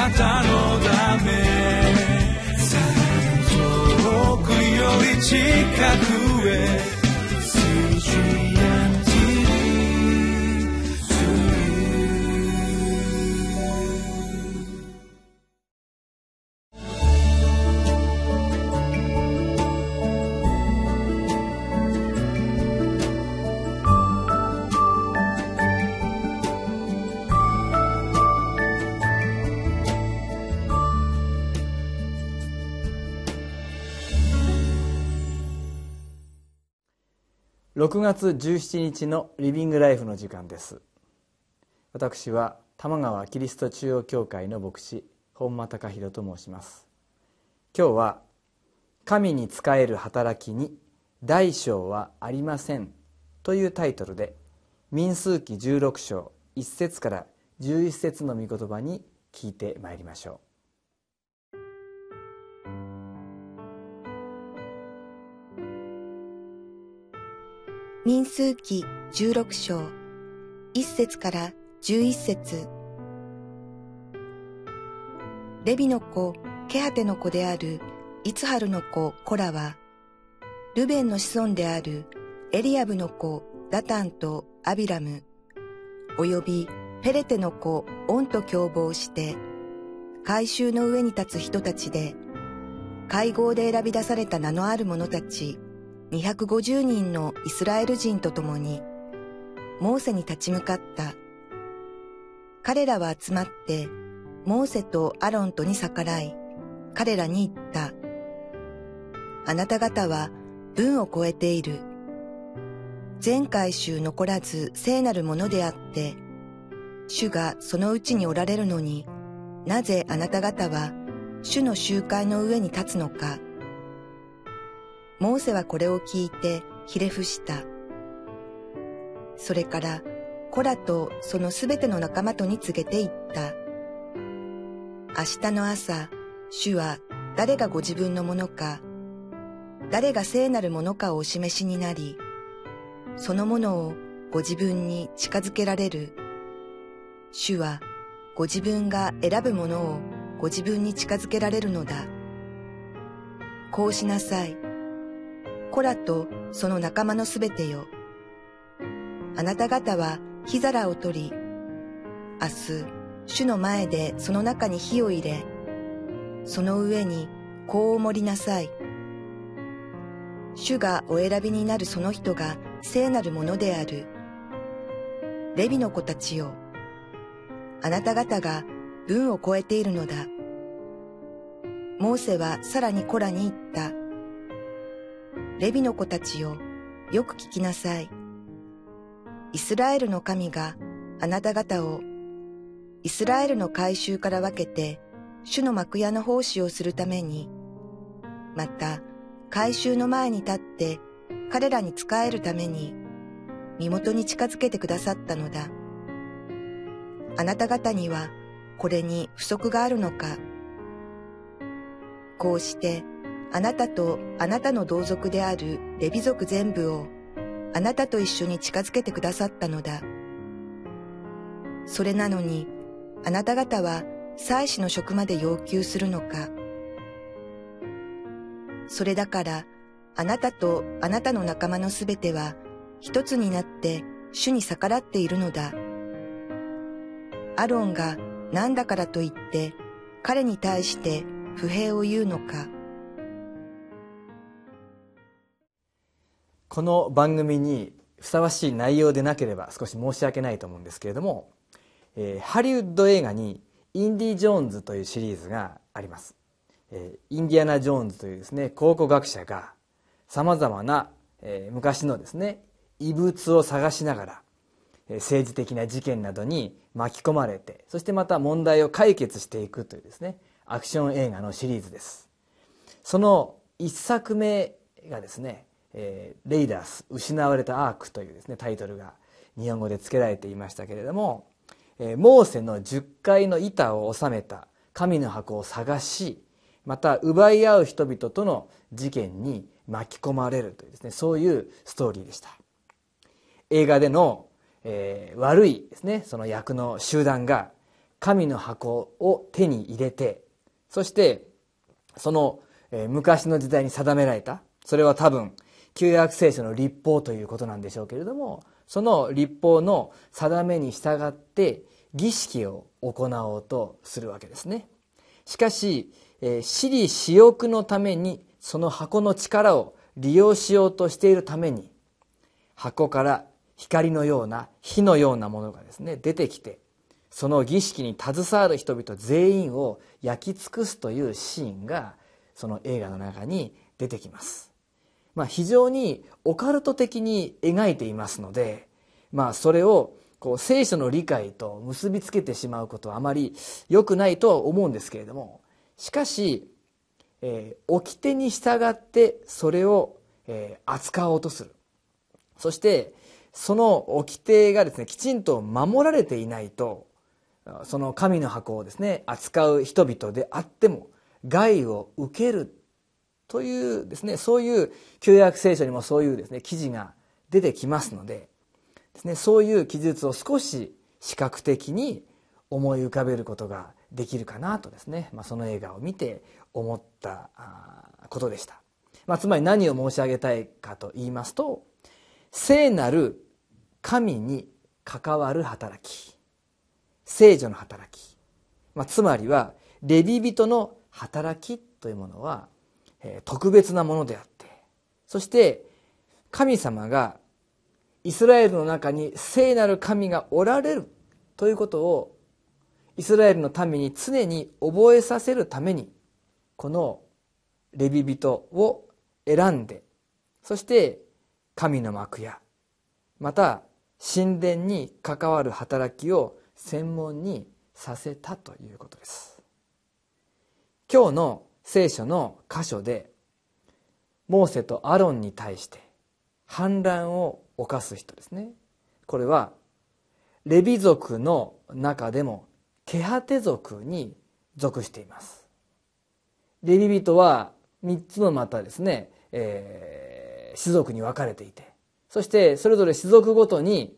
なたのため。遠くより近くへ。6月17日のリビングライフの時間です。私は玉川キリスト中央教会の牧師本間隆弘と申します。今日は神に仕える働きに大小はありませんというタイトルで民数記16章1節から11節の御言葉に聞いてまいりましょう。民数記16章。1節から11節。レビの子ケハテの子であるイツハルの子コラはルベンの子孫であるエリアブの子ダタンとアビラムおよびペレテの子オンと共謀して改宗の上に立つ人たちで会合で選び出された名のある者たち。250人のイスラエル人と共に、モーセに立ち向かった。彼らは集まって、モーセとアロンとに逆らい、彼らに言った。あなた方は文を超えている。前回衆残らず聖なるものであって、主がそのうちにおられるのに、なぜあなた方は主の集会の上に立つのか。モーセはこれを聞いてひれ伏した。それから、コラとそのすべての仲間とに告げていった。明日の朝、主は誰がご自分のものか、誰が聖なるものかをお示しになり、そのものをご自分に近づけられる。主はご自分が選ぶものをご自分に近づけられるのだ。こうしなさい。コラとその仲間のすべてよ。あなた方は火皿を取り、明日、主の前でその中に火を入れ、その上に香を盛りなさい。主がお選びになるその人が聖なるものである。レビの子たちよ。あなた方が文を超えているのだ。モーセはさらにコラに言った。レビの子たちよ、よく聞きなさい。イスラエルの神があなた方をイスラエルの改宗から分けて主の幕屋の奉仕をするために、また改宗の前に立って彼らに仕えるために身元に近づけてくださったのだ。あなた方にはこれに不足があるのか。こうしてあなたとあなたの同族であるレビ族全部をあなたと一緒に近づけてくださったのだ。それなのに、あなた方は祭司の職まで要求するのか。それだから、あなたとあなたの仲間のすべては一つになって主に逆らっているのだ。アロンが何だからと言って彼に対して不平を言うのか。この番組にふさわしい内容でなければ少し申し訳ないと思うんですけれども、えー、ハリウッド映画に「インディ・ジョーンズ」というシリーズがあります、えー、インディアナ・ジョーンズというですね考古学者がさまざまな、えー、昔のですね遺物を探しながら政治的な事件などに巻き込まれてそしてまた問題を解決していくというですねアクション映画のシリーズです。その一作目がですねえー、レイダース失われたアークというですねタイトルが日本語で付けられていましたけれども、えー、モーセの10階の板を収めた神の箱を探しまた奪い合う人々との事件に巻き込まれるというですねそういうストーリーでした。映画での、えー、悪いですねその役の集団が神の箱を手に入れてそしてそのえー昔の時代に定められたそれは多分旧約聖書の立法ということなんでしょうけれどもその立法の定めに従って儀式を行おうとするわけですね。しかし、私利私欲のためにその箱の力を利用しようとしているために箱から光のような火のようなものがですね出てきてその儀式に携わる人々全員を焼き尽くすというシーンがその映画の中に出てきます、まあ、非常にオカルト的に描いていますので、まあ、それをこう聖書の理解と結びつけてしまうことはあまり良くないとは思うんですけれどもしかし、えー掟に従ってそれを、えー扱おうとする。そしてその掟がですねきちんと守られていないとその神の箱をですね扱う人々であっても害を受けるというですねそういう旧約聖書にもそういうですね記事が出てきますのでですねそういう記述を少し視覚的に思い浮かべることができるかなとですね、まあ、その映画を見て思ったことでした、まあ、つまり何を申し上げたいかと言いますと聖なる神に関わる働き聖女の働き、まあ、つまりはレビ人の働きというものは、特別なものであってそして神様がイスラエルの中に聖なる神がおられるということをイスラエルの民に常に覚えさせるためにこのレビ人を選んでそして神の幕やまた神殿に関わる働きを専門にさせたということです。今日の聖書の箇所でモーセとアロンに対して反乱を犯す人ですね。これはレビ族の中でもケハテ族に属しています。レビ人は3つのまたですね、えー種族に分かれていて。そしてそれぞれ種族ごとに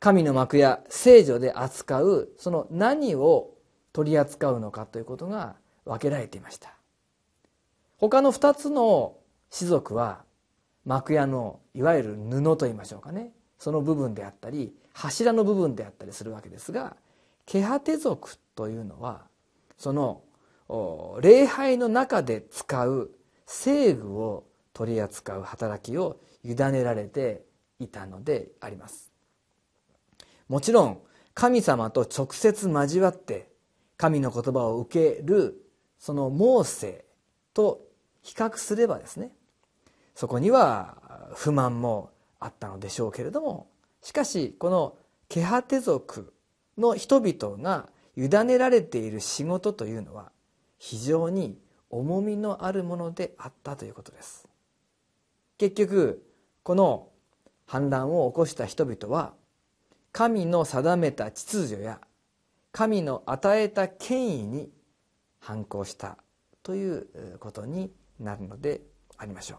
神の幕や聖女で扱うその何を取り扱うのかということが分けられていました。他の2つの種族は幕屋のいわゆる布といいましょうかね。その部分であったり柱の部分であったりするわけですがケハテ族というのはその礼拝の中で使う聖具を取り扱う働きを委ねられていたのであります。もちろん神様と直接交わって神の言葉を受けるそのモーセと比較すればですねそこには不満もあったのでしょうけれどもしかしこのケハテ族の人々が委ねられている仕事というのは非常に重みのあるものであったということです。結局この反乱を起こした人々は神の定めた秩序や神の与えた権威に反抗したということになるのでありましょう。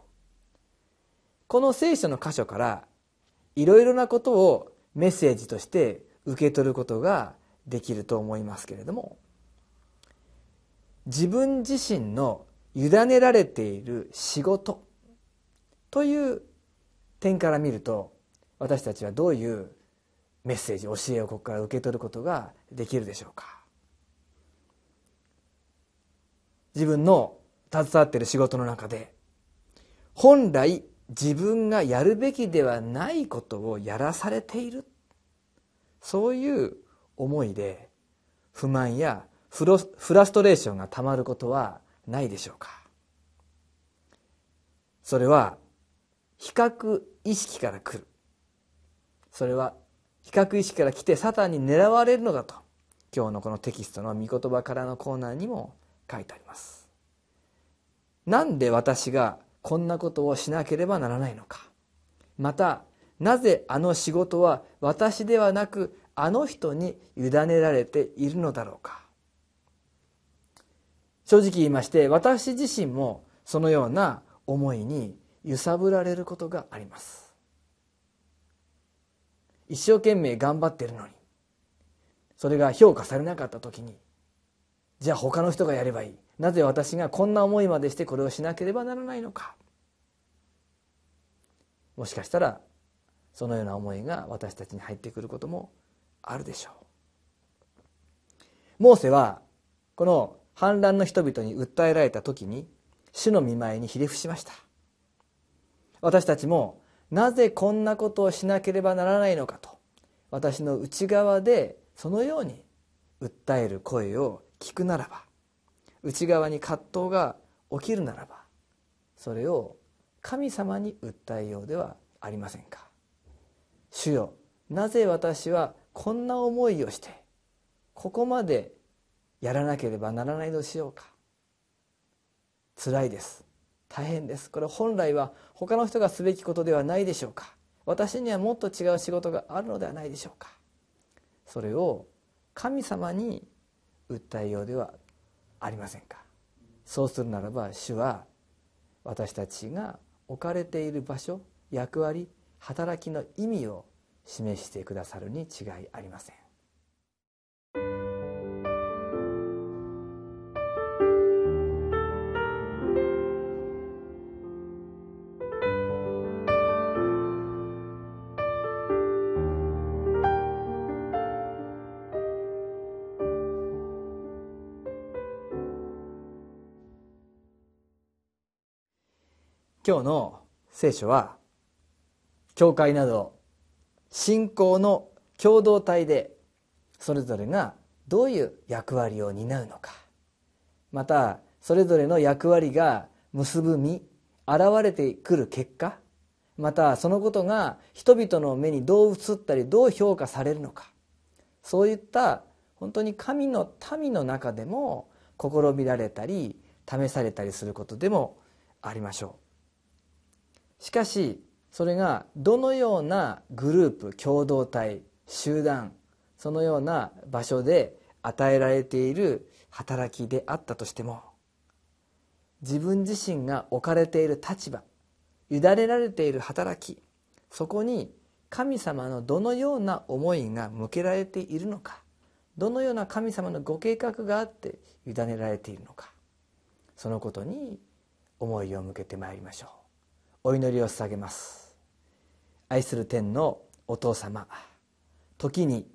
この聖書の箇所からいろいろなことをメッセージとして受け取ることができると思いますけれども自分自身の委ねられている仕事という点から見ると私たちはどういうメッセージ教えをここから受け取ることができるでしょうか。自分の携わっている仕事の中で本来自分がやるべきではないことをやらされている。そういう思いで不満やフロフラストレーションがたまることはないでしょうか。それは比較意識から来る。それは比較意識から来てサタンに狙われるのだと。今日のこのテキストの御言葉からのコーナーにも書いてあります。なんで私がこんなことをしなければならないのか。またなぜあの仕事は私ではなくあの人に委ねられているのだろうか。正直言いまして私自身もそのような思いに揺さぶられることがあります。一生懸命頑張っているのにそれが評価されなかった時にじゃあ他の人がやればいい。なぜ私がこんな思いまでしてこれをしなければならないのか。もしかしたらそのような思いが私たちに入ってくることもあるでしょう。モーセはこの反乱の人々に訴えられた時に主の見舞いにひれ伏しました。私たちもなぜこんなことをしなければならないのかと私の内側でそのように訴える声を聞くならば内側に葛藤が起きるならばそれを神様に訴えようではありませんか。主よなぜ私はこんな思いをしてここまでやらなければならないのしようか。辛いです。大変です。これ本来は他の人がすべきことではないでしょうか。私にはもっと違う仕事があるのではないでしょうか。それを神様に訴えようではありませんか？そうするならば主は私たちが置かれている場所役割働きの意味を示してくださるに違いありません。今日の聖書は教会など信仰の共同体でそれぞれがどういう役割を担うのか。またそれぞれの役割が結ぶ実現れてくる結果。またそのことが人々の目にどう映ったりどう評価されるのか。そういった本当に神の民の中でも試みられたり試されたりすることでもありましょう。しかしそれがどのようなグループ共同体集団そのような場所で与えられている働きであったとしても自分自身が置かれている立場委ねられている働きそこに神様のどのような思いが向けられているのかどのような神様のご計画があって委ねられているのかそのことに思いを向けてまいりましょう。お祈りを捧げます。愛する天のお父様時に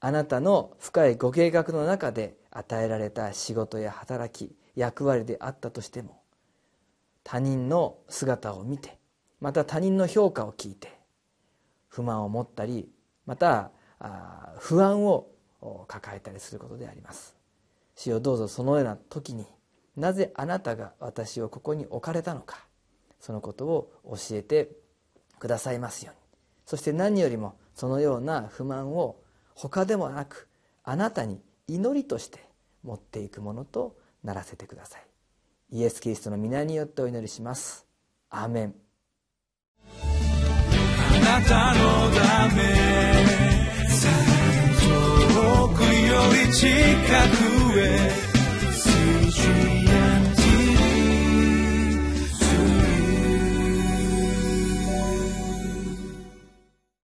あなたの深いご計画の中で与えられた仕事や働き役割であったとしても他人の姿を見てまた他人の評価を聞いて不満を持ったりまた不安を抱えたりすることであります。主よどうぞそのような時になぜあなたが私をここに置かれたのかそのことを教えてくださいますように。そして何よりもそのような不満を他でもなくあなたに祈りとして持っていくものとならせてください。イエス・キリストの皆によってお祈りします。アーメン。あなたのため遠くより近くへ